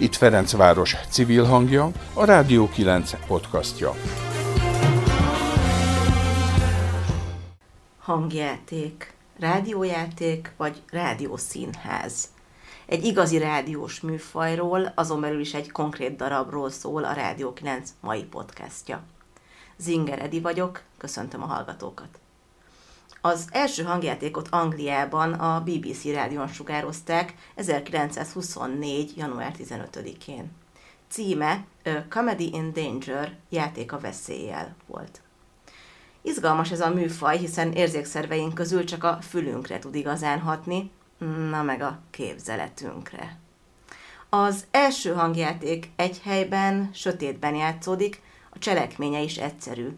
Itt Ferencváros civil hangja, a Rádió 9 podcastja. Hangjáték, rádiójáték vagy rádiószínház. Egy igazi rádiós műfajról, azon belül is egy konkrét darabról szól a Rádió 9 mai podcastja. Zinger Edi vagyok, köszöntöm a hallgatókat. Az első hangjátékot Angliában a BBC rádión sugározták 1924. január 15-én. Címe A Comedy in Danger, játék a veszéllyel volt. Izgalmas ez a műfaj, hiszen érzékszerveink közül csak a fülünkre tud igazán hatni, na meg a képzeletünkre. Az első hangjáték egy helyben, sötétben játszódik, a cselekménye is egyszerű.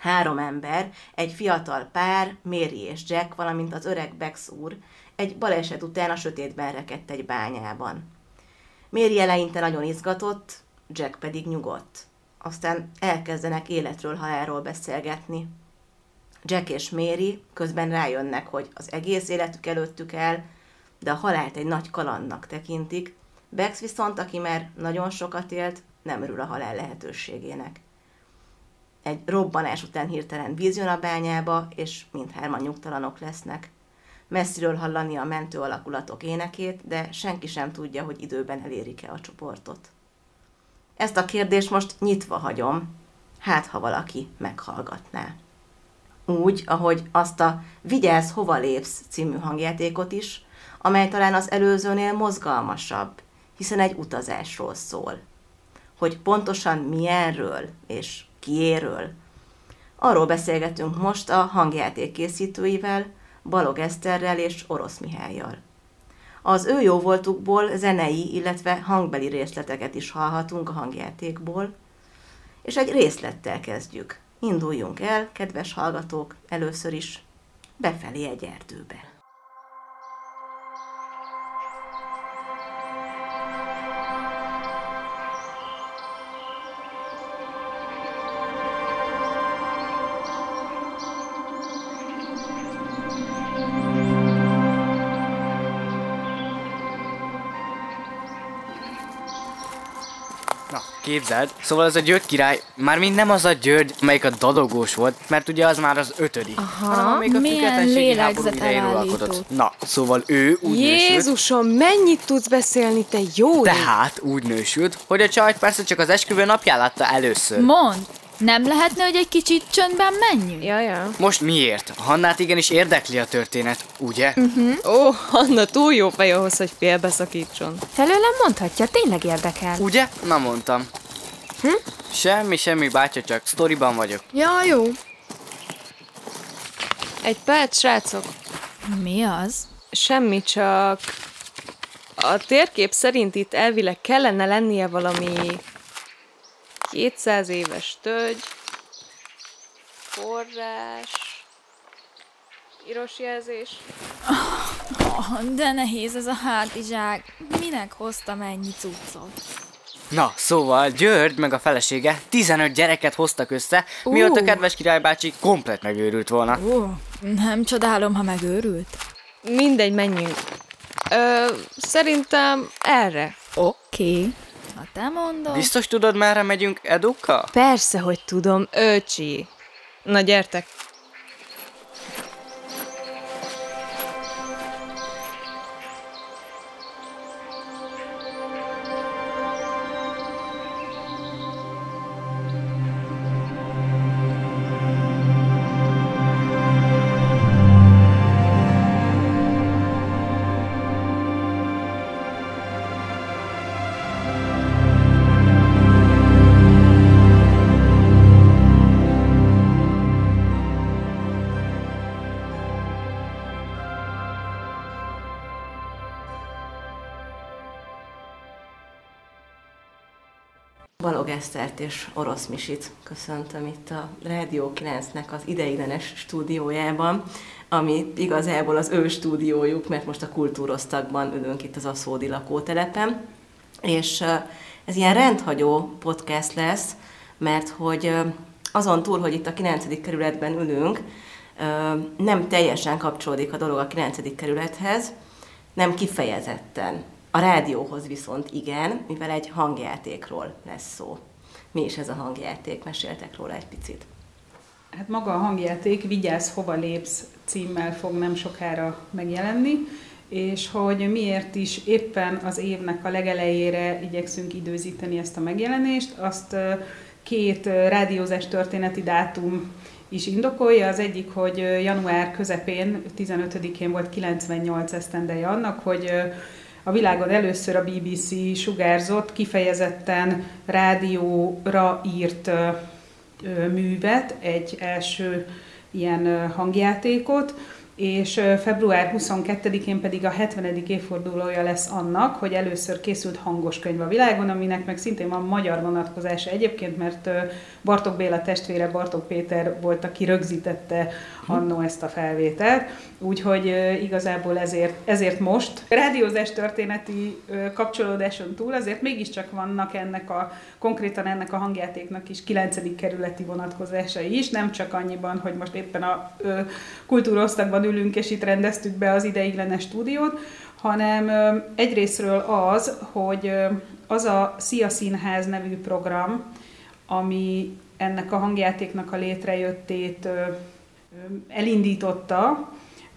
Három ember, egy fiatal pár, Mary és Jack, valamint az öreg Bex úr, egy baleset után a sötétben rekedt egy bányában. Mary eleinte nagyon izgatott, Jack pedig nyugodt. Aztán elkezdenek életről, halálról beszélgetni. Jack és Mary közben rájönnek, hogy az egész életük előttük el, de a halált egy nagy kalandnak tekintik, Bex viszont, aki már nagyon sokat élt, nem örül a halál lehetőségének. Egy robbanás után hirtelen víz jön a bányába, és mindhárman nyugtalanok lesznek. Messziről hallani a mentő alakulatok énekét, de senki sem tudja, hogy időben elérik-e a csoportot. Ezt a kérdést most nyitva hagyom, hát ha valaki meghallgatná. Úgy, ahogy azt a Vigyázz, hova lépsz című hangjátékot is, amely talán az előzőnél mozgalmasabb, hiszen egy utazásról szól. Hogy pontosan milyenről és kiéről. Arról beszélgetünk most a hangjáték készítőivel, Balog Eszterrel és Orosz Mihályjal. Az ő jó voltukból zenei, illetve hangbeli részleteket is hallhatunk a hangjátékból, és egy részlettel kezdjük. Induljunk el, kedves hallgatók, először is befelé egy erdőbe. Képzeld, szóval ez a György király, mármint nem az a György, amelyik a dadogós volt, mert ugye az már az ötödik. Aha, hanem amelyik a milyen lélegzetelállítót. Na, szóval ő úgy nősült, Jézusom, mennyit tudsz beszélni, te jó tehát úgy nősült, hogy a csajt persze csak az esküvő napján látta először. Mond, nem lehetne, hogy egy kicsit csöndben menjünk? Ja, ja. Most miért? Hannát igenis érdekli a történet, ugye? Ó, Anna túl jó fej ahhoz, hogy félbeszakítson. Felőlem mondhatja, tényleg érdekel. Ugye? Na mondtam. Hm? Semmi, semmi, bátya, csak sztoriban vagyok. Ja, jó. Egy perc, srácok. Mi az? Semmi, csak... A térkép szerint itt elvileg kellene lennie valami 200 éves tölgy, forrás, piros jelzés. Oh, de nehéz ez a hátizsák. Minek hoztam ennyi cuccot? Na, szóval György meg a felesége 15 gyereket hoztak össze, uh. miatt a kedves királybácsi komplet megőrült volna. Ó, nem csodálom, ha megőrült. Mindegy, menjünk. Ö, szerintem erre. Oké. Okay. Ha te mondod... Biztos tudod, merre megyünk Eduka? Persze, hogy tudom, öcsi. Na gyertek. Balog Esztert és Orosz Misit köszöntöm itt a Rádió 9-nek az ideiglenes stúdiójában, ami igazából az ő stúdiójuk, mert most a kultúroztakban ülünk itt az Aszódi lakótelepen. És ez ilyen rendhagyó podcast lesz, mert hogy azon túl, hogy itt a 9. kerületben ülünk, nem teljesen kapcsolódik a dolog a 9. kerülethez, nem kifejezetten A rádióhoz viszont igen, mivel egy hangjátékról lesz szó. Mi is ez a hangjáték? Meséltek róla egy picit. Hát maga a hangjáték Vigyázz, hova lépsz címmel fog nem sokára megjelenni, és hogy miért is éppen az évnek a legelejére igyekszünk időzíteni ezt a megjelenést, azt két rádiózás történeti dátum is indokolja. Az egyik, hogy január közepén, 15-én volt 98 esztendeje annak, hogy a világon először a BBC sugárzott kifejezetten rádióra írt művet, egy első ilyen hangjátékot, és február 22-én pedig a 70. évfordulója lesz annak, hogy először készült hangos könyv a világon, aminek meg szintén van magyar vonatkozása egyébként, mert Bartok Béla testvére Bartok Péter volt, aki rögzítette annó ezt a felvételt, úgyhogy igazából ezért, ezért most rádiózás történeti kapcsolódáson túl azért mégiscsak vannak ennek a, konkrétan ennek a hangjátéknak is 9. kerületi vonatkozásai is, nem csak annyiban, hogy most éppen a kultúrosztagban ülünk, és itt rendeztük be az ideiglenes stúdiót, hanem egyrésztről az, hogy az a Szia Színház nevű program, ami ennek a hangjátéknak a létrejöttét elindította,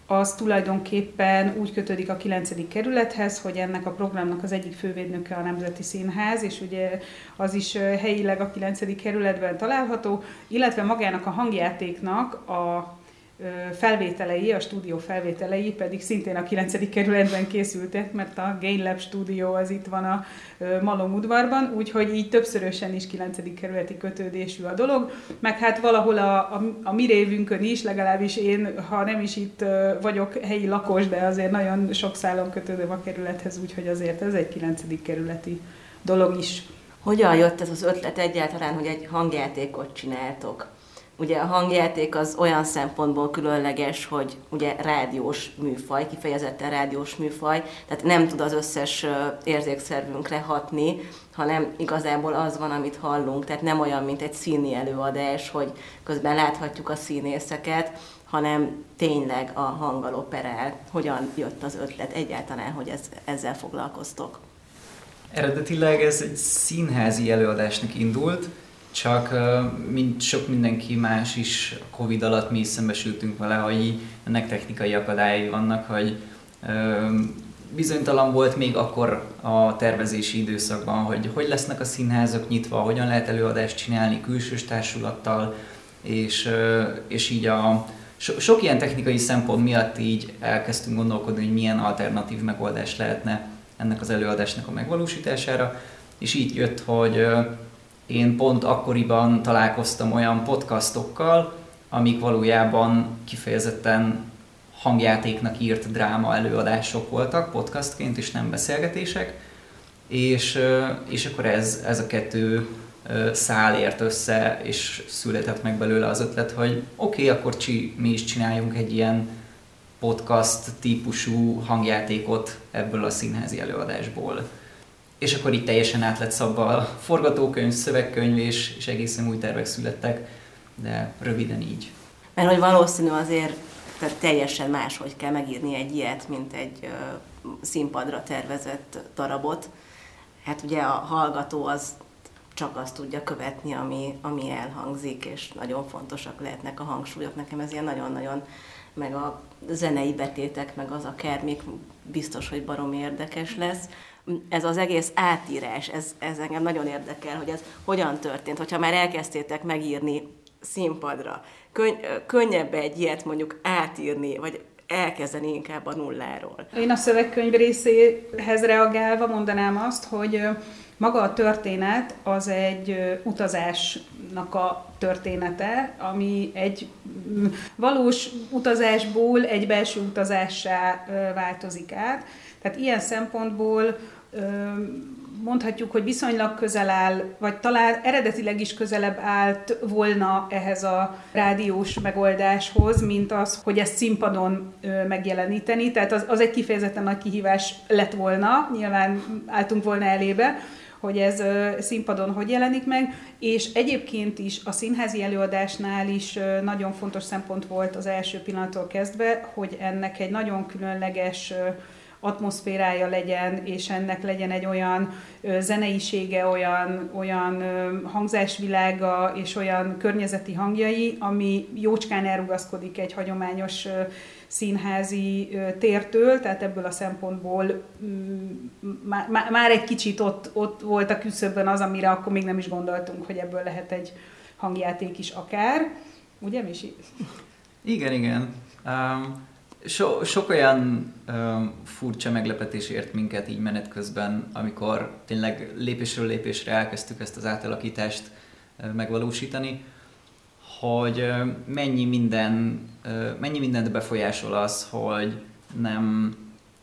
az tulajdonképpen úgy kötődik a 9. kerülethez, hogy ennek a programnak az egyik fővédnöke a Nemzeti Színház, és ugye az is helyileg a 9. kerületben található, illetve magának a hangjátéknak a felvételei, a stúdió felvételei pedig szintén a 9. kerületben készültek, mert a Gain Lab stúdió az itt van a Malom udvarban, úgyhogy így többszörösen is 9. kerületi kötődésű a dolog, meg hát valahol a, a, a mi révünkön is, legalábbis én, ha nem is itt vagyok helyi lakos, de azért nagyon sok szálon kötődöm a kerülethez, úgyhogy azért ez egy 9. kerületi dolog is. Hogyan jött ez az ötlet egyáltalán, hogy egy hangjátékot csináltok? Ugye a hangjáték az olyan szempontból különleges, hogy ugye rádiós műfaj, kifejezetten rádiós műfaj, tehát nem tud az összes érzékszervünkre hatni, hanem igazából az van, amit hallunk, tehát nem olyan, mint egy színi előadás, hogy közben láthatjuk a színészeket, hanem tényleg a hanggal operál. Hogyan jött az ötlet egyáltalán, hogy ez, ezzel foglalkoztok? Eredetileg ez egy színházi előadásnak indult, csak mint sok mindenki más is Covid alatt mi is szembesültünk vele, hogy ennek technikai akadályai vannak, hogy bizonytalan volt még akkor a tervezési időszakban, hogy hogy lesznek a színházak nyitva, hogyan lehet előadást csinálni külsős társulattal, és, és így a so, sok ilyen technikai szempont miatt így elkezdtünk gondolkodni, hogy milyen alternatív megoldás lehetne ennek az előadásnak a megvalósítására, és így jött, hogy én pont akkoriban találkoztam olyan podcastokkal, amik valójában kifejezetten hangjátéknak írt dráma előadások voltak podcastként, és nem beszélgetések, és, és akkor ez, ez a kettő szál ért össze, és született meg belőle az ötlet, hogy oké, okay, akkor csi, mi is csináljunk egy ilyen podcast típusú hangjátékot ebből a színházi előadásból és akkor itt teljesen át lett szabva a forgatókönyv, szövegkönyv, és, és egészen új tervek születtek, de röviden így. Mert hogy valószínű azért tehát teljesen máshogy kell megírni egy ilyet, mint egy ö, színpadra tervezett darabot. Hát ugye a hallgató az csak azt tudja követni, ami, ami elhangzik, és nagyon fontosak lehetnek a hangsúlyok. Nekem ez ilyen nagyon-nagyon, meg a zenei betétek, meg az a kermék biztos, hogy barom érdekes lesz ez az egész átírás, ez, ez engem nagyon érdekel, hogy ez hogyan történt. Hogyha már elkezdtétek megírni színpadra, könny, könnyebb egy ilyet mondjuk átírni, vagy elkezdeni inkább a nulláról. Én a szövegkönyv részéhez reagálva mondanám azt, hogy maga a történet az egy utazásnak a története, ami egy valós utazásból egy belső utazássá változik át. Tehát ilyen szempontból mondhatjuk, hogy viszonylag közel áll, vagy talán eredetileg is közelebb állt volna ehhez a rádiós megoldáshoz, mint az, hogy ezt színpadon megjeleníteni. Tehát az, az egy kifejezetten nagy kihívás lett volna, nyilván álltunk volna elébe, hogy ez színpadon hogy jelenik meg, és egyébként is a színházi előadásnál is nagyon fontos szempont volt az első pillanattól kezdve, hogy ennek egy nagyon különleges atmoszférája legyen, és ennek legyen egy olyan zeneisége, olyan, olyan hangzásvilága és olyan környezeti hangjai, ami jócskán elrugaszkodik egy hagyományos színházi tértől, tehát ebből a szempontból már, mm, már egy kicsit ott, ott volt a küszöbben az, amire akkor még nem is gondoltunk, hogy ebből lehet egy hangjáték is akár. Ugye, Misi? Igen, igen. Um, so, sok olyan um, furcsa meglepetés ért minket így menet közben, amikor tényleg lépésről lépésre elkezdtük ezt az átalakítást uh, megvalósítani, hogy uh, mennyi minden, uh, mennyi mindent befolyásol az, hogy nem,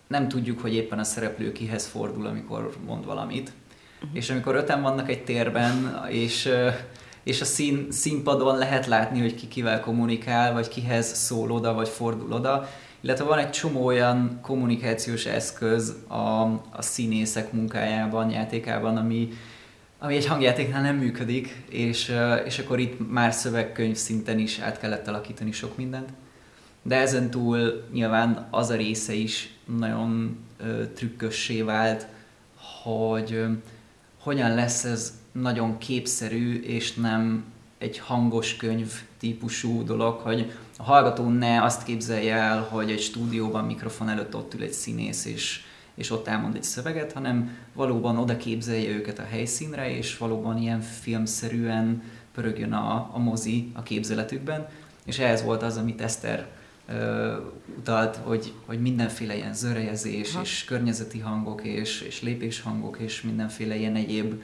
nem tudjuk, hogy éppen a szereplő kihez fordul, amikor mond valamit. Uh-huh. És amikor öten vannak egy térben, és uh, és a szín, színpadon lehet látni, hogy ki kivel kommunikál, vagy kihez szól oda, vagy fordul oda, illetve van egy csomó olyan kommunikációs eszköz a, a színészek munkájában, játékában, ami, ami egy hangjátéknál nem működik, és, és akkor itt már szövegkönyv szinten is át kellett alakítani sok mindent. De ezen túl nyilván az a része is nagyon ö, trükkössé vált, hogy ö, hogyan lesz ez nagyon képszerű, és nem egy hangos könyv típusú dolog, hogy a hallgató ne azt képzelje el, hogy egy stúdióban mikrofon előtt ott ül egy színész, és, és ott elmond egy szöveget, hanem valóban oda képzelje őket a helyszínre, és valóban ilyen filmszerűen pörögjön a, a mozi a képzeletükben, és ehhez volt az, amit Eszter ö, utalt, hogy, hogy mindenféle ilyen zörejezés, ha. és környezeti hangok, és, és lépéshangok, és mindenféle ilyen egyéb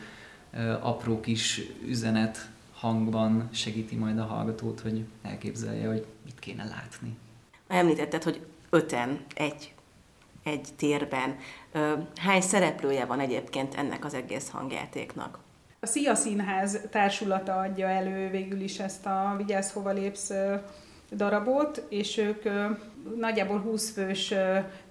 apró kis üzenet hangban segíti majd a hallgatót, hogy elképzelje, hogy mit kéne látni. Említetted, hogy öten egy, egy térben. Hány szereplője van egyébként ennek az egész hangjátéknak? A Szia Színház társulata adja elő végül is ezt a Vigyázz hova lépsz darabot, és ők nagyjából 20 fős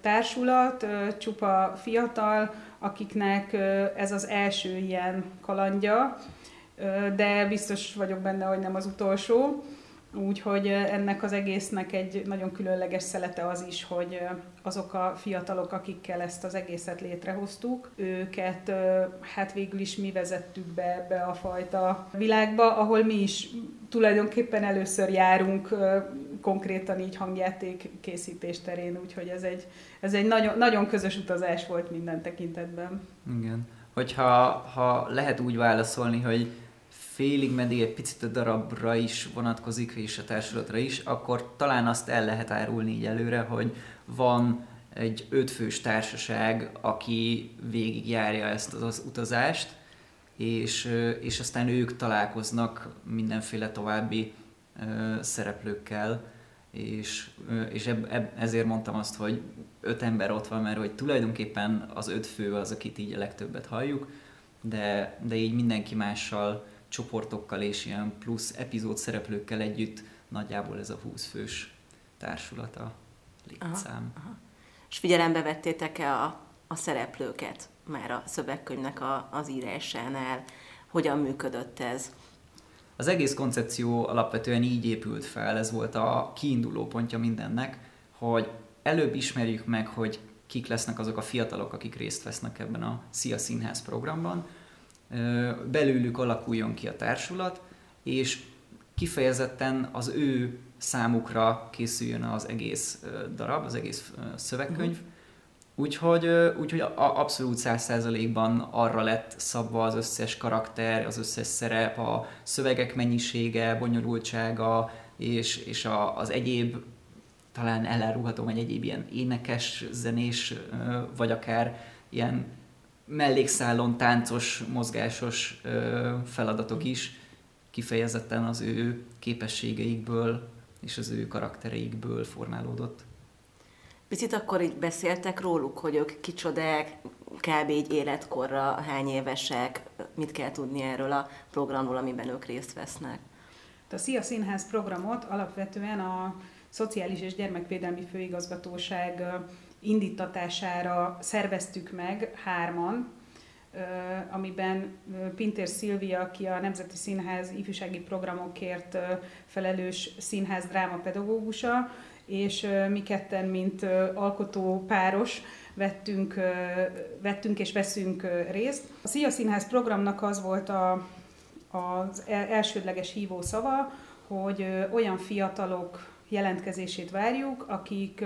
társulat, csupa fiatal, akiknek ez az első ilyen kalandja, de biztos vagyok benne, hogy nem az utolsó. Úgyhogy ennek az egésznek egy nagyon különleges szelete az is, hogy azok a fiatalok, akikkel ezt az egészet létrehoztuk, őket hát végül is mi vezettük be ebbe a fajta világba, ahol mi is tulajdonképpen először járunk konkrétan így hangjáték készítés terén, úgyhogy ez egy, ez egy nagyon, nagyon közös utazás volt minden tekintetben. Igen. Hogyha ha lehet úgy válaszolni, hogy félig meddig egy picit a darabra is vonatkozik, és a társulatra is, akkor talán azt el lehet árulni így előre, hogy van egy ötfős társaság, aki végigjárja ezt az utazást, és, és aztán ők találkoznak mindenféle további szereplőkkel, és, és eb, eb, ezért mondtam azt, hogy öt ember ott van, mert hogy tulajdonképpen az öt fő az, akit így a legtöbbet halljuk, de, de így mindenki mással, csoportokkal és ilyen plusz epizód szereplőkkel együtt nagyjából ez a 20 fős társulata létszám. Aha, aha. És figyelembe vettétek-e a, a szereplőket már a szövegkönyvnek a, az írásánál? Hogyan működött ez? Az egész koncepció alapvetően így épült fel, ez volt a kiinduló pontja mindennek, hogy előbb ismerjük meg, hogy kik lesznek azok a fiatalok, akik részt vesznek ebben a Szia Színház programban, belőlük alakuljon ki a társulat, és kifejezetten az ő számukra készüljön az egész darab, az egész szövegkönyv. Uh-huh. Úgyhogy, úgyhogy abszolút száz százalékban arra lett szabva az összes karakter, az összes szerep, a szövegek mennyisége, bonyolultsága, és, és a, az egyéb, talán elárulhatom, egy egyéb ilyen énekes, zenés, vagy akár ilyen mellékszálon táncos, mozgásos feladatok is kifejezetten az ő képességeikből és az ő karaktereikből formálódott. Picit akkor így beszéltek róluk, hogy ők kicsodák, kb. így életkorra, hány évesek, mit kell tudni erről a programról, amiben ők részt vesznek? A Szia Színház programot alapvetően a Szociális és Gyermekvédelmi Főigazgatóság indítatására szerveztük meg hárman, amiben Pintér Szilvia, aki a Nemzeti Színház ifjúsági programokért felelős színház dráma pedagógusa, és mi ketten, mint alkotó páros, vettünk, vettünk és veszünk részt. A Szia Színház programnak az volt a, az elsődleges hívó szava, hogy olyan fiatalok jelentkezését várjuk, akik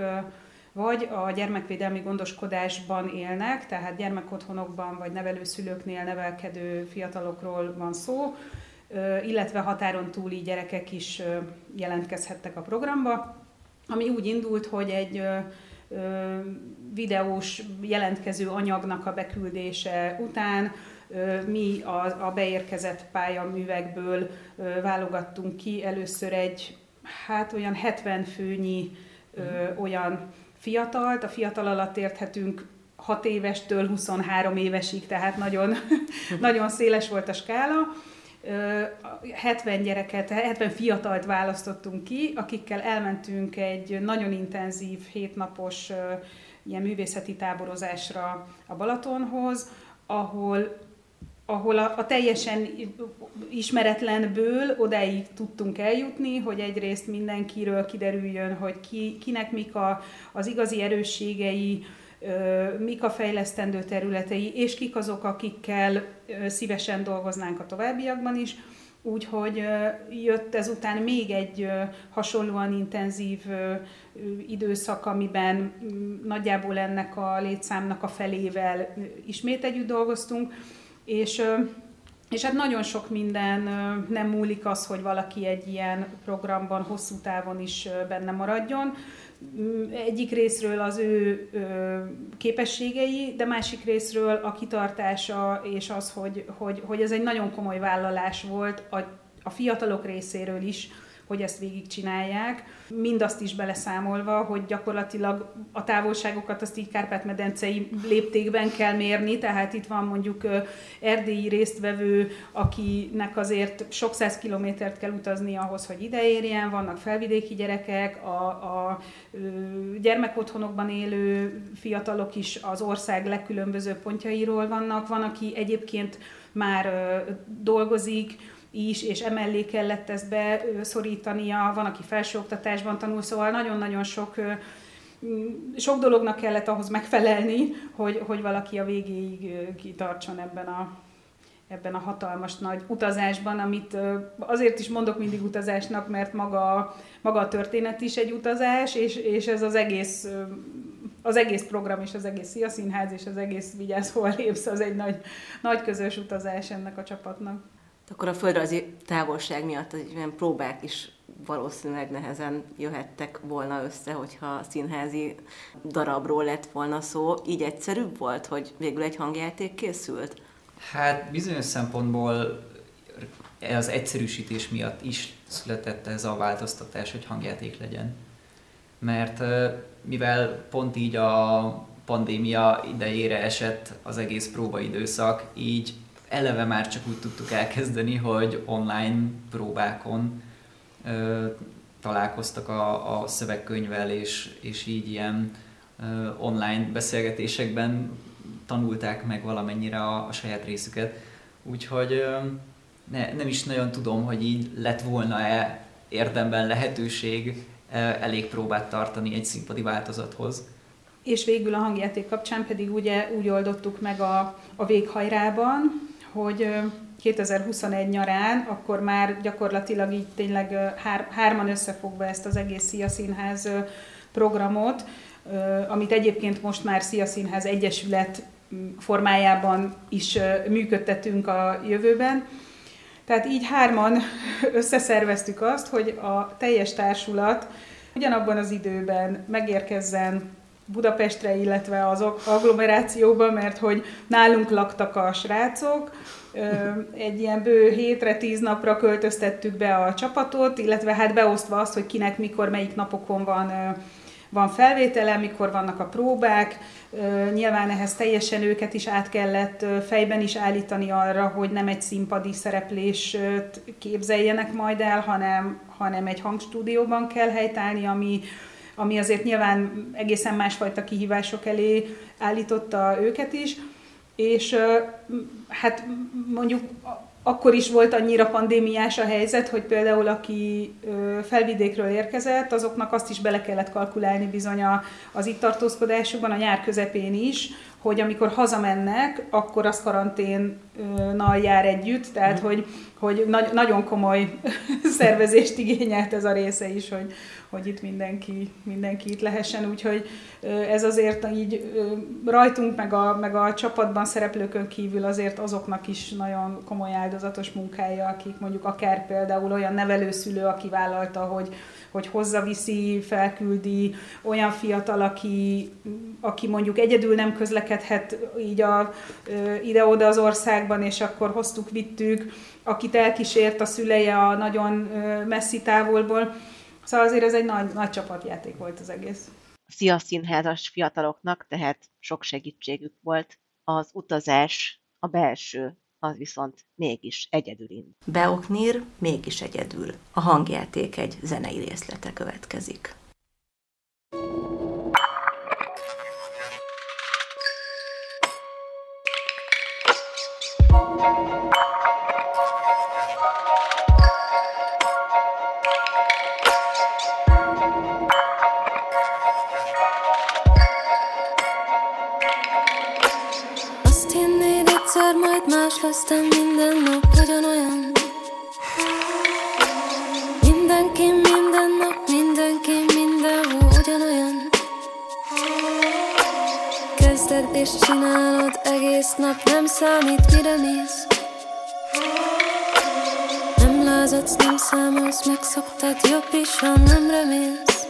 vagy a gyermekvédelmi gondoskodásban élnek, tehát gyermekotthonokban vagy nevelőszülőknél nevelkedő fiatalokról van szó, illetve határon túli gyerekek is jelentkezhettek a programba, ami úgy indult, hogy egy videós jelentkező anyagnak a beküldése után mi a, a beérkezett pályaművekből válogattunk ki először egy, hát olyan 70 főnyi olyan fiatalt, a fiatal alatt érthetünk 6 évestől 23 évesig, tehát nagyon, nagyon széles volt a skála. 70 gyereket, 70 fiatalt választottunk ki, akikkel elmentünk egy nagyon intenzív, hétnapos ilyen művészeti táborozásra a Balatonhoz, ahol ahol a, a teljesen ismeretlenből odáig tudtunk eljutni, hogy egyrészt mindenkiről kiderüljön, hogy ki, kinek mik a, az igazi erősségei, mik a fejlesztendő területei, és kik azok, akikkel szívesen dolgoznánk a továbbiakban is. Úgyhogy jött ezután még egy hasonlóan intenzív időszak, amiben nagyjából ennek a létszámnak a felével ismét együtt dolgoztunk, és és hát nagyon sok minden nem múlik az, hogy valaki egy ilyen programban hosszú távon is benne maradjon. Mm, egyik részről az ő képességei, de másik részről a kitartása és az, hogy, hogy, hogy ez egy nagyon komoly vállalás volt a, a fiatalok részéről is, hogy ezt végigcsinálják. Mindazt is beleszámolva, hogy gyakorlatilag a távolságokat azt így Kárpát-medencei léptékben kell mérni, tehát itt van mondjuk erdélyi résztvevő, akinek azért sok száz kilométert kell utazni ahhoz, hogy ide érjen, vannak felvidéki gyerekek, a, a gyermekotthonokban élő fiatalok is az ország legkülönbözőbb pontjairól vannak, van, aki egyébként már dolgozik, is, és emellé kellett ezt beszorítania, van, aki felsőoktatásban tanul, szóval nagyon-nagyon sok sok dolognak kellett ahhoz megfelelni, hogy, hogy valaki a végéig kitartson ebben a, ebben a hatalmas nagy utazásban, amit azért is mondok mindig utazásnak, mert maga, maga a történet is egy utazás, és, és ez az egész az egész program és az egész Szia Színház és az egész Vigyázz, hol lépsz, az egy nagy, nagy közös utazás ennek a csapatnak akkor a földrajzi távolság miatt az ilyen próbák is valószínűleg nehezen jöhettek volna össze, hogyha színházi darabról lett volna szó. Így egyszerűbb volt, hogy végül egy hangjáték készült? Hát bizonyos szempontból az egyszerűsítés miatt is született ez a változtatás, hogy hangjáték legyen. Mert mivel pont így a pandémia idejére esett az egész próbaidőszak, így eleve már csak úgy tudtuk elkezdeni, hogy online próbákon ö, találkoztak a, a szövegkönyvvel, és, és így ilyen ö, online beszélgetésekben tanulták meg valamennyire a, a saját részüket. Úgyhogy ö, ne, nem is nagyon tudom, hogy így lett volna-e érdemben lehetőség elég próbát tartani egy színpadi változathoz. És végül a hangjáték kapcsán pedig ugye úgy oldottuk meg a, a véghajrában, hogy 2021 nyarán, akkor már gyakorlatilag így tényleg hár, hárman összefogva ezt az egész Szia Színház programot, amit egyébként most már Szia Színház Egyesület formájában is működtetünk a jövőben. Tehát így hárman összeszerveztük azt, hogy a teljes társulat ugyanabban az időben megérkezzen Budapestre, illetve az agglomerációba, mert hogy nálunk laktak a srácok, egy ilyen bő hétre, tíz napra költöztettük be a csapatot, illetve hát beosztva azt, hogy kinek mikor, melyik napokon van, van felvétele, mikor vannak a próbák. Nyilván ehhez teljesen őket is át kellett fejben is állítani arra, hogy nem egy színpadi szereplést képzeljenek majd el, hanem, hanem egy hangstúdióban kell helytállni, ami, ami azért nyilván egészen másfajta kihívások elé állította őket is, és hát mondjuk akkor is volt annyira pandémiás a helyzet, hogy például aki felvidékről érkezett, azoknak azt is bele kellett kalkulálni bizony az itt tartózkodásukban, a nyár közepén is, hogy amikor hazamennek, akkor az karanténnal jár együtt, tehát mm. hogy, hogy nagy, nagyon komoly szervezést igényelt ez a része is, hogy, hogy itt mindenki, mindenki itt lehessen, úgyhogy ez azért így rajtunk, meg a, meg a csapatban szereplőkön kívül azért azoknak is nagyon komoly áldozatos munkája, akik mondjuk akár például olyan nevelőszülő, aki vállalta, hogy, hogy hozzaviszi, felküldi, olyan fiatal, aki, aki mondjuk egyedül nem közlekedhet így a, ide-oda az országban, és akkor hoztuk, vittük, akit elkísért a szüleje a nagyon messzi távolból. Szóval azért ez egy nagy, nagy csapatjáték volt az egész. Szia színházas fiataloknak, tehát sok segítségük volt. Az utazás, a belső, az viszont mégis egyedül Beoknir mégis egyedül. A hangjáték egy zenei részlete következik. Ha nem remélsz.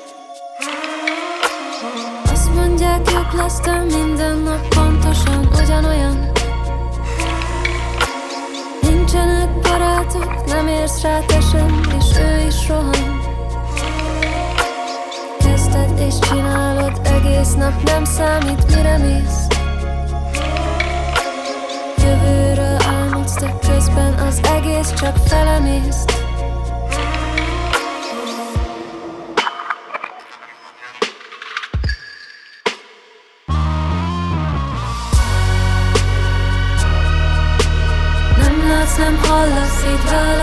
Azt mondják, jobb lesz, de minden nap pontosan ugyanolyan. Nincsenek barátok, nem érsz rá te sem, és ő is rohan. Kezded és csinálod egész nap, nem számít mire mész. Jövőről álmodsz, de közben az egész csak felemészt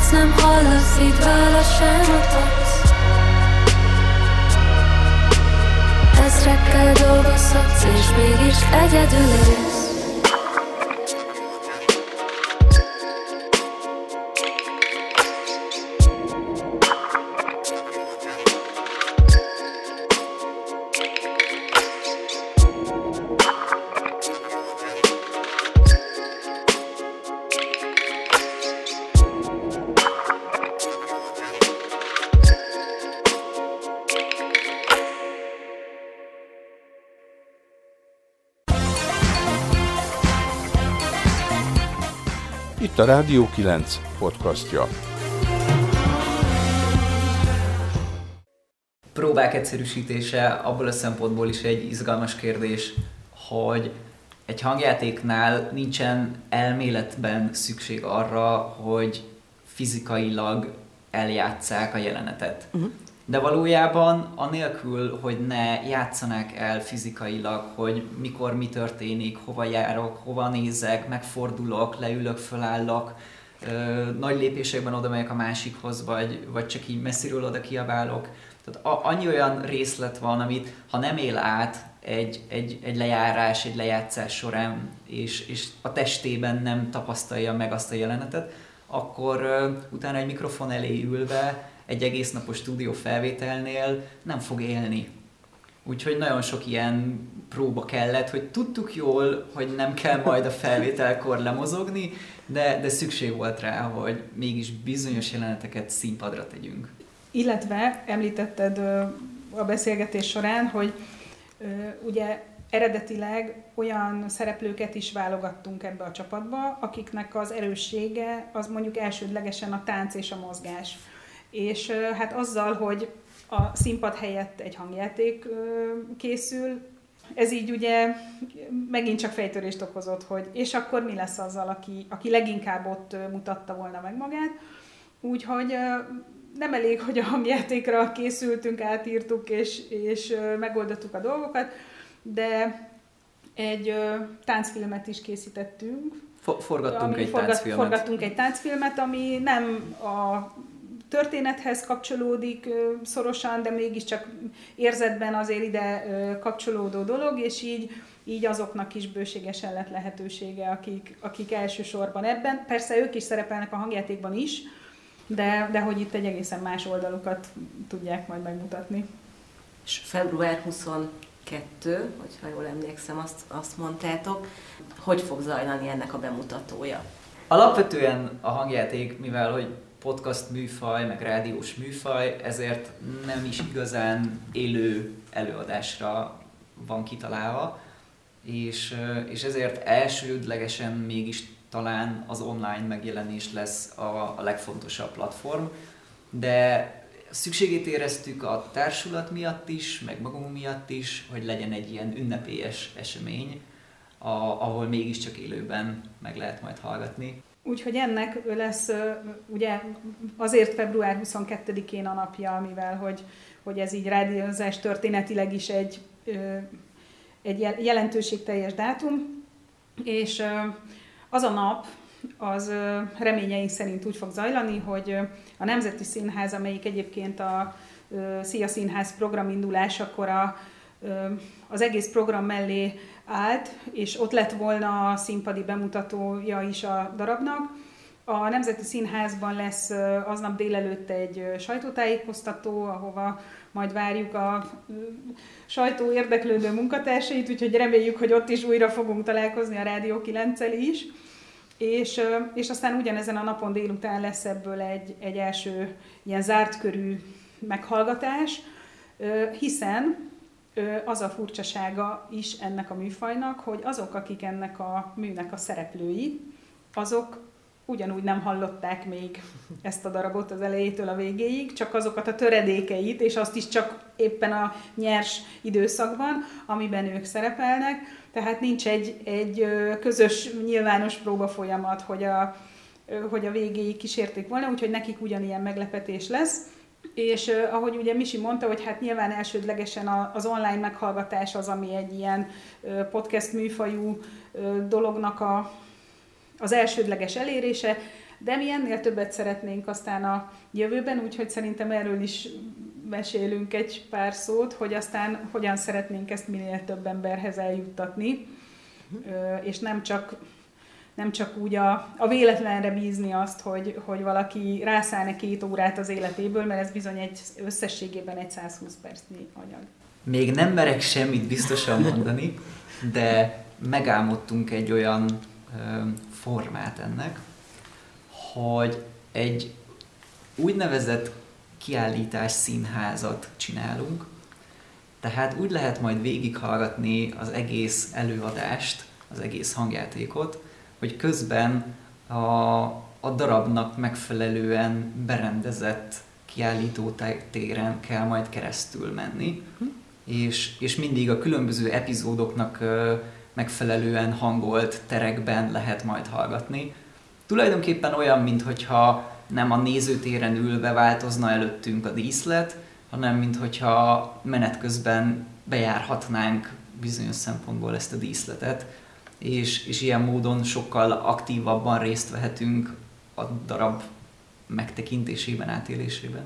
látsz, nem hallasz, így vele sem adhatsz Ezrekkel dolgozhatsz, és mégis egyedül élsz a Rádió 9 podcastja. Próbák egyszerűsítése abból a szempontból is egy izgalmas kérdés, hogy egy hangjátéknál nincsen elméletben szükség arra, hogy fizikailag eljátszák a jelenetet. Uh-huh de valójában anélkül, hogy ne játszanák el fizikailag, hogy mikor mi történik, hova járok, hova nézek, megfordulok, leülök, fölállok, nagy lépésekben oda megyek a másikhoz, vagy, vagy csak így messziről oda kiabálok. Tehát a, annyi olyan részlet van, amit ha nem él át egy, egy, egy lejárás, egy lejátszás során, és, és a testében nem tapasztalja meg azt a jelenetet, akkor uh, utána egy mikrofon elé ülve, egy egész napos stúdió felvételnél nem fog élni. Úgyhogy nagyon sok ilyen próba kellett, hogy tudtuk jól, hogy nem kell majd a felvételkor lemozogni, de, de szükség volt rá, hogy mégis bizonyos jeleneteket színpadra tegyünk. Illetve említetted a beszélgetés során, hogy ugye eredetileg olyan szereplőket is válogattunk ebbe a csapatba, akiknek az erőssége az mondjuk elsődlegesen a tánc és a mozgás. És hát azzal, hogy a színpad helyett egy hangjáték készül, ez így ugye megint csak fejtörést okozott, hogy és akkor mi lesz azzal, aki, aki leginkább ott mutatta volna meg magát. Úgyhogy nem elég, hogy a hangjátékra készültünk, átírtuk és, és megoldottuk a dolgokat, de egy táncfilmet is készítettünk. forgattunk egy forgat, táncfilmet. Forgattunk egy táncfilmet, ami nem a történethez kapcsolódik szorosan, de mégiscsak érzetben azért ide kapcsolódó dolog, és így, így azoknak is bőségesen lett lehetősége, akik, akik elsősorban ebben. Persze ők is szerepelnek a hangjátékban is, de, de hogy itt egy egészen más oldalukat tudják majd megmutatni. És február 22, hogyha jól emlékszem, azt, azt mondtátok, hogy fog zajlani ennek a bemutatója? Alapvetően a hangjáték, mivel hogy podcast műfaj, meg rádiós műfaj, ezért nem is igazán élő előadásra van kitalálva, és, és ezért elsődlegesen mégis talán az online megjelenés lesz a, a legfontosabb platform, de szükségét éreztük a társulat miatt is, meg magunk miatt is, hogy legyen egy ilyen ünnepélyes esemény, a, ahol mégiscsak élőben meg lehet majd hallgatni. Úgyhogy ennek lesz ugye azért február 22-én a napja, mivel hogy, hogy ez így rádiózás történetileg is egy, egy jelentőségteljes dátum, és az a nap, az reményeink szerint úgy fog zajlani, hogy a Nemzeti Színház, amelyik egyébként a Szia Színház programindulásakor a, az egész program mellé állt, és ott lett volna a színpadi bemutatója is a darabnak. A Nemzeti Színházban lesz aznap délelőtt egy sajtótájékoztató, ahova majd várjuk a sajtó érdeklődő munkatársait, úgyhogy reméljük, hogy ott is újra fogunk találkozni a Rádió 9 is. És, és aztán ugyanezen a napon délután lesz ebből egy, egy első ilyen zárt körű meghallgatás, hiszen az a furcsasága is ennek a műfajnak, hogy azok, akik ennek a műnek a szereplői, azok ugyanúgy nem hallották még ezt a darabot az elejétől a végéig, csak azokat a töredékeit, és azt is csak éppen a nyers időszakban, amiben ők szerepelnek. Tehát nincs egy, egy közös nyilvános próba folyamat, hogy a, hogy a végéig kísérték volna, úgyhogy nekik ugyanilyen meglepetés lesz. És uh, ahogy ugye Misi mondta, hogy hát nyilván elsődlegesen a, az online meghallgatás az, ami egy ilyen uh, podcast műfajú uh, dolognak a, az elsődleges elérése, de mi ennél többet szeretnénk aztán a jövőben, úgyhogy szerintem erről is mesélünk egy pár szót, hogy aztán hogyan szeretnénk ezt minél több emberhez eljuttatni, és nem csak nem csak úgy a, a véletlenre bízni azt, hogy, hogy valaki rászállne két órát az életéből, mert ez bizony egy összességében egy 120 percnyi anyag. Még nem merek semmit biztosan mondani, de megálmodtunk egy olyan ö, formát ennek, hogy egy úgynevezett kiállítás színházat csinálunk, tehát úgy lehet majd végighallgatni az egész előadást, az egész hangjátékot, hogy közben a, a darabnak megfelelően berendezett kiállító téren kell majd keresztül menni, hm. és, és mindig a különböző epizódoknak megfelelően hangolt terekben lehet majd hallgatni. Tulajdonképpen olyan, mintha nem a nézőtéren ülve változna előttünk a díszlet, hanem mintha menet közben bejárhatnánk bizonyos szempontból ezt a díszletet, és, és ilyen módon sokkal aktívabban részt vehetünk a darab megtekintésében, átélésében.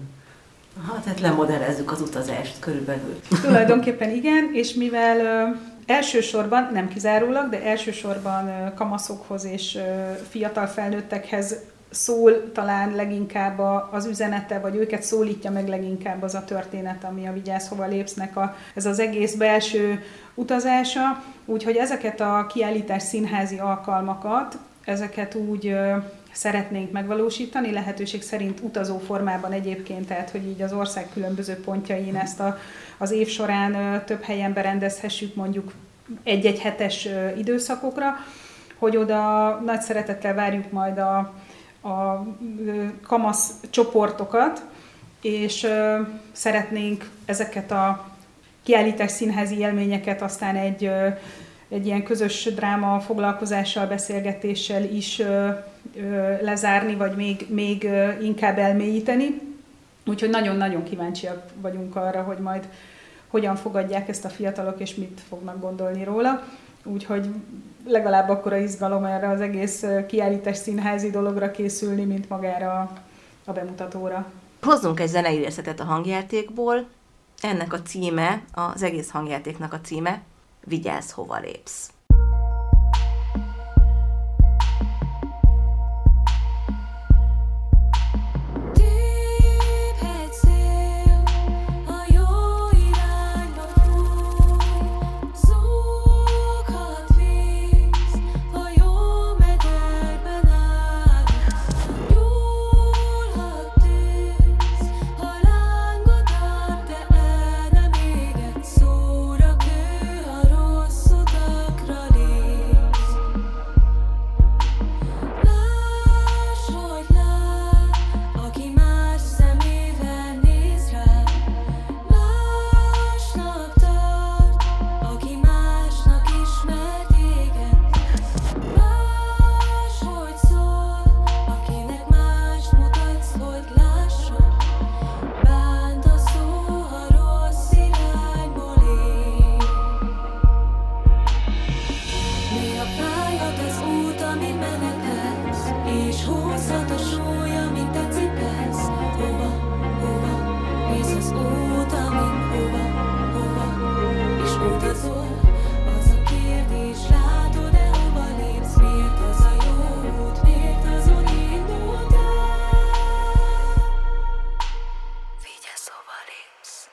Ha, tehát lemodellezzük az utazást körülbelül. Tulajdonképpen igen, és mivel ö, elsősorban, nem kizárólag, de elsősorban ö, kamaszokhoz és ö, fiatal felnőttekhez szól talán leginkább a, az üzenete, vagy őket szólítja meg leginkább az a történet, ami a Vigyázz Hova Lépsznek a, ez az egész belső utazása. Úgyhogy ezeket a kiállítás színházi alkalmakat, ezeket úgy szeretnénk megvalósítani, lehetőség szerint utazó formában egyébként, tehát hogy így az ország különböző pontjain ezt a, az év során több helyen berendezhessük mondjuk egy-egy hetes időszakokra, hogy oda nagy szeretettel várjuk majd a, a kamasz csoportokat, és szeretnénk ezeket a kiállítás színházi élményeket aztán egy, egy ilyen közös dráma foglalkozással, beszélgetéssel is lezárni, vagy még, még inkább elmélyíteni. Úgyhogy nagyon-nagyon kíváncsiak vagyunk arra, hogy majd hogyan fogadják ezt a fiatalok, és mit fognak gondolni róla. Úgyhogy legalább akkora izgalom erre az egész kiállítás színházi dologra készülni, mint magára a bemutatóra. Hozzunk egy zenei részletet a hangjátékból. Ennek a címe, az egész hangjátéknak a címe Vigyázz, hova lépsz. Vigyázz,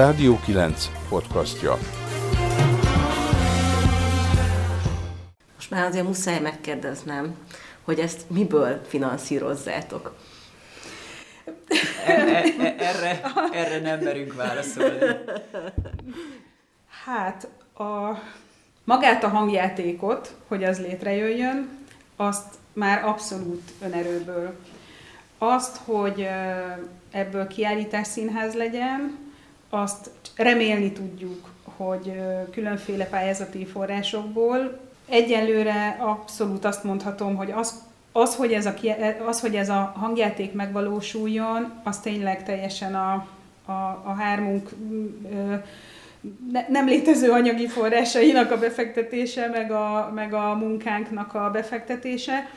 Rádió 9 podcastja. Most már azért muszáj megkérdeznem, hogy ezt miből finanszírozzátok. E- e- e- erre, erre nem merünk válaszolni. Hát a, magát a hangjátékot, hogy az létrejöjjön, azt már abszolút önerőből. Azt, hogy ebből kiállítás színház legyen, azt remélni tudjuk, hogy különféle pályázati forrásokból. Egyelőre abszolút azt mondhatom, hogy az, az, hogy ez a, az, hogy ez a hangjáték megvalósuljon, az tényleg teljesen a, a, a hármunk ne, nem létező anyagi forrásainak a befektetése, meg a, meg a munkánknak a befektetése.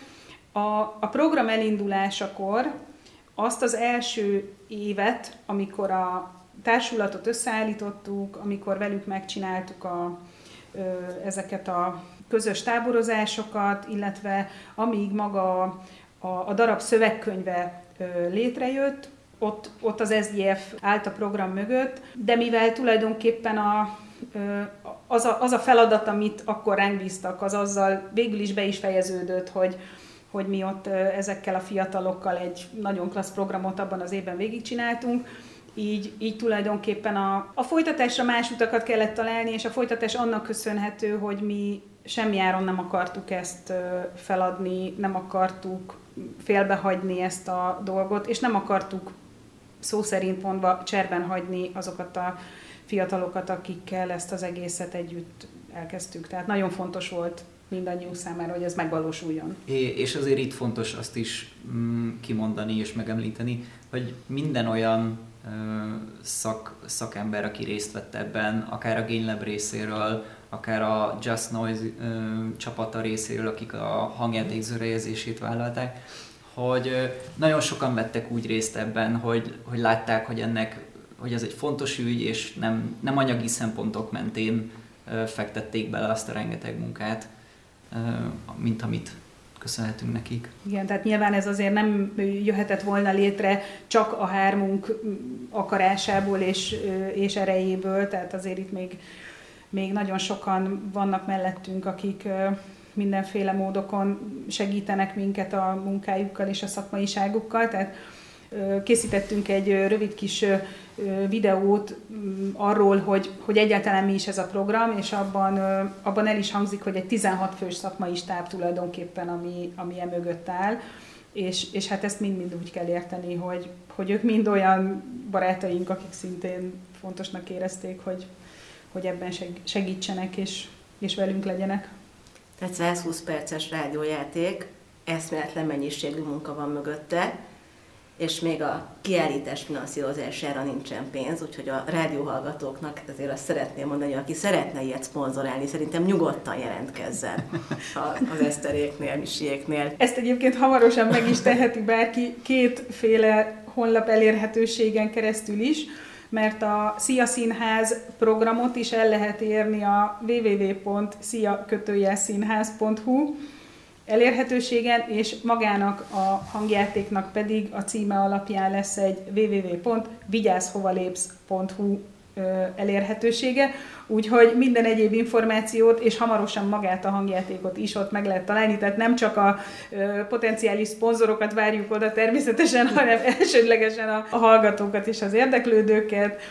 A, a program elindulásakor azt az első évet, amikor a társulatot összeállítottuk, amikor velük megcsináltuk a, ezeket a közös táborozásokat, illetve amíg maga a, a darab szövegkönyve létrejött, ott, ott az SDF állt a program mögött, de mivel tulajdonképpen a, az, a, az a feladat, amit akkor ránk bíztak, az azzal végül is be is fejeződött, hogy, hogy mi ott ezekkel a fiatalokkal egy nagyon klassz programot abban az évben végigcsináltunk, így, így tulajdonképpen a, a folytatásra más utakat kellett találni, és a folytatás annak köszönhető, hogy mi semmi áron nem akartuk ezt feladni, nem akartuk félbehagyni ezt a dolgot, és nem akartuk szó szerint mondva cserben hagyni azokat a fiatalokat, akikkel ezt az egészet együtt elkezdtük. Tehát nagyon fontos volt mindannyiunk számára, hogy ez megvalósuljon. É- És azért itt fontos azt is mm, kimondani és megemlíteni, hogy minden olyan szak, szakember, aki részt vett ebben, akár a GameLab részéről, akár a Just Noise csapata részéről, akik a hangjáték zörejezését vállalták, hogy nagyon sokan vettek úgy részt ebben, hogy, hogy látták, hogy ennek hogy ez egy fontos ügy, és nem, nem anyagi szempontok mentén fektették bele azt a rengeteg munkát, mint amit köszönhetünk nekik. Igen, tehát nyilván ez azért nem jöhetett volna létre csak a hármunk akarásából és, és erejéből, tehát azért itt még, még nagyon sokan vannak mellettünk, akik mindenféle módokon segítenek minket a munkájukkal és a szakmaiságukkal, tehát készítettünk egy rövid kis videót mm, arról, hogy, hogy egyáltalán mi is ez a program, és abban, abban el is hangzik, hogy egy 16 fős szakmai stáb tulajdonképpen, ami, ami e mögött áll, és, és hát ezt mind-mind úgy kell érteni, hogy, hogy ők mind olyan barátaink, akik szintén fontosnak érezték, hogy, hogy ebben segítsenek és, és velünk legyenek. Tehát 120 perces rádiójáték, eszméletlen mennyiségű munka van mögötte, és még a kiállítás finanszírozására nincsen pénz, úgyhogy a rádióhallgatóknak azért azt szeretném mondani, hogy aki szeretne ilyet szponzorálni, szerintem nyugodtan jelentkezzen az Eszteréknél, Misiéknél. Ezt egyébként hamarosan meg is teheti bárki kétféle honlap elérhetőségen keresztül is, mert a Szia Színház programot is el lehet érni a www.szia-színház.hu elérhetőségen, és magának a hangjátéknak pedig a címe alapján lesz egy www.vigyázhovalépsz.hu elérhetősége, úgyhogy minden egyéb információt és hamarosan magát a hangjátékot is ott meg lehet találni, tehát nem csak a potenciális szponzorokat várjuk oda természetesen, hanem elsődlegesen a hallgatókat és az érdeklődőket,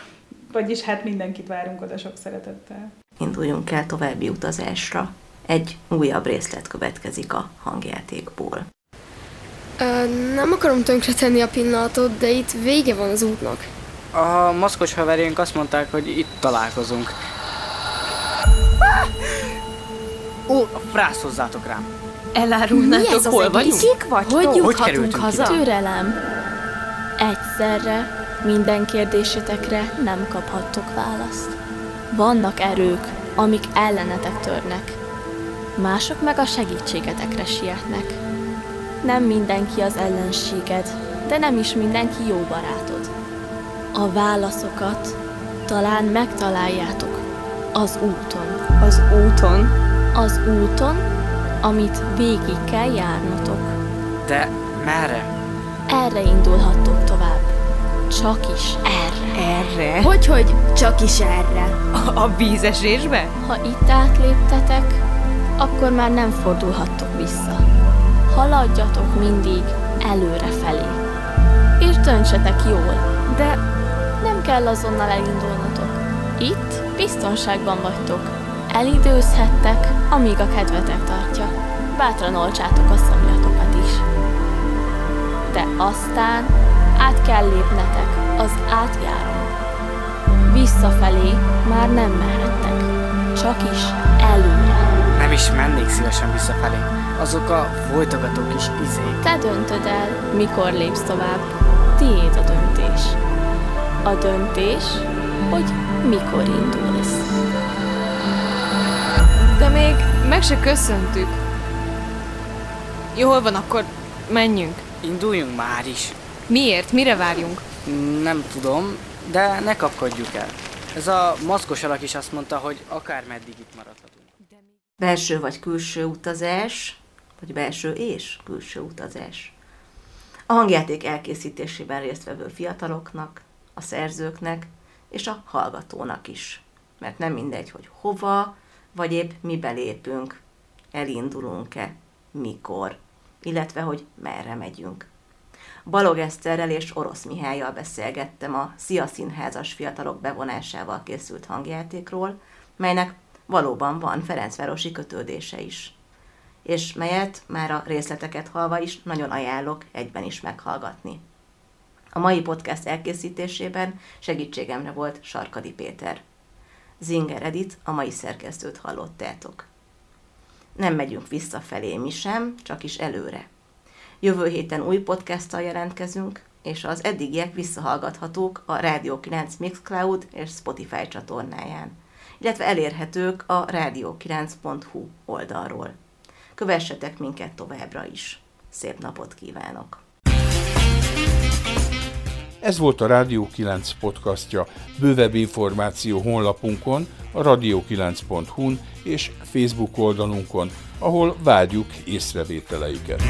vagyis hát mindenkit várunk oda sok szeretettel. Induljunk el további utazásra. Egy újabb részlet következik a hangjátékból. Ö, nem akarom tönkretenni a pillanatot, de itt vége van az útnak. A maszkos haverjaink azt mondták, hogy itt találkozunk. Ó, frász hozzátok rám. Elárulnátok, hol vagyunk? Kik vagytok? Hogy juthatunk haza? Türelem. Egyszerre minden kérdésetekre nem kaphattok választ. Vannak erők, amik ellenetek törnek. Mások meg a segítségetekre sietnek. Nem mindenki az ellenséged, de nem is mindenki jó barátod. A válaszokat talán megtaláljátok az úton. Az úton. Az úton, amit végig kell járnotok. De merre? Erre indulhattok tovább. Csak is erre. Erre? Hogy, hogy csak is erre. A, a vízesésbe? Ha itt átléptetek, akkor már nem fordulhattok vissza. Haladjatok mindig előre felé. És döntsetek jól, de nem kell azonnal elindulnotok. Itt biztonságban vagytok. Elidőzhettek, amíg a kedvetek tartja. Bátran olcsátok a szomjatokat is. De aztán át kell lépnetek az átjáron. Visszafelé már nem mehettek, csak is előre. Is mennék szívesen visszafelé. Azok a folytogató kis izék. Te döntöd el, mikor lépsz tovább. Tiéd a döntés. A döntés, hogy mikor indulsz. De még meg se köszöntük. Jól van, akkor menjünk. Induljunk már is. Miért? Mire várjunk? Nem tudom, de ne kapkodjuk el. Ez a maszkos alak is azt mondta, hogy akár meddig itt maradhatunk. Belső vagy külső utazás, vagy belső és külső utazás. A hangjáték elkészítésében résztvevő fiataloknak, a szerzőknek és a hallgatónak is. Mert nem mindegy, hogy hova, vagy épp mi belépünk, elindulunk-e, mikor, illetve hogy merre megyünk. Balog Eszterrel és Orosz Mihályjal beszélgettem a Szia Színházas fiatalok bevonásával készült hangjátékról, melynek valóban van Ferencvárosi kötődése is, és melyet már a részleteket halva is nagyon ajánlok egyben is meghallgatni. A mai podcast elkészítésében segítségemre volt Sarkadi Péter. Zinger Edit, a mai szerkesztőt hallottátok. Nem megyünk visszafelé mi sem, csak is előre. Jövő héten új podcasttal jelentkezünk, és az eddigiek visszahallgathatók a Radio 9 Mixcloud és Spotify csatornáján, illetve elérhetők a radio9.hu oldalról. Kövessetek minket továbbra is. Szép napot kívánok! Ez volt a Rádió 9 podcastja. Bővebb információ honlapunkon, a radio9.hu-n és Facebook oldalunkon, ahol várjuk észrevételeiket.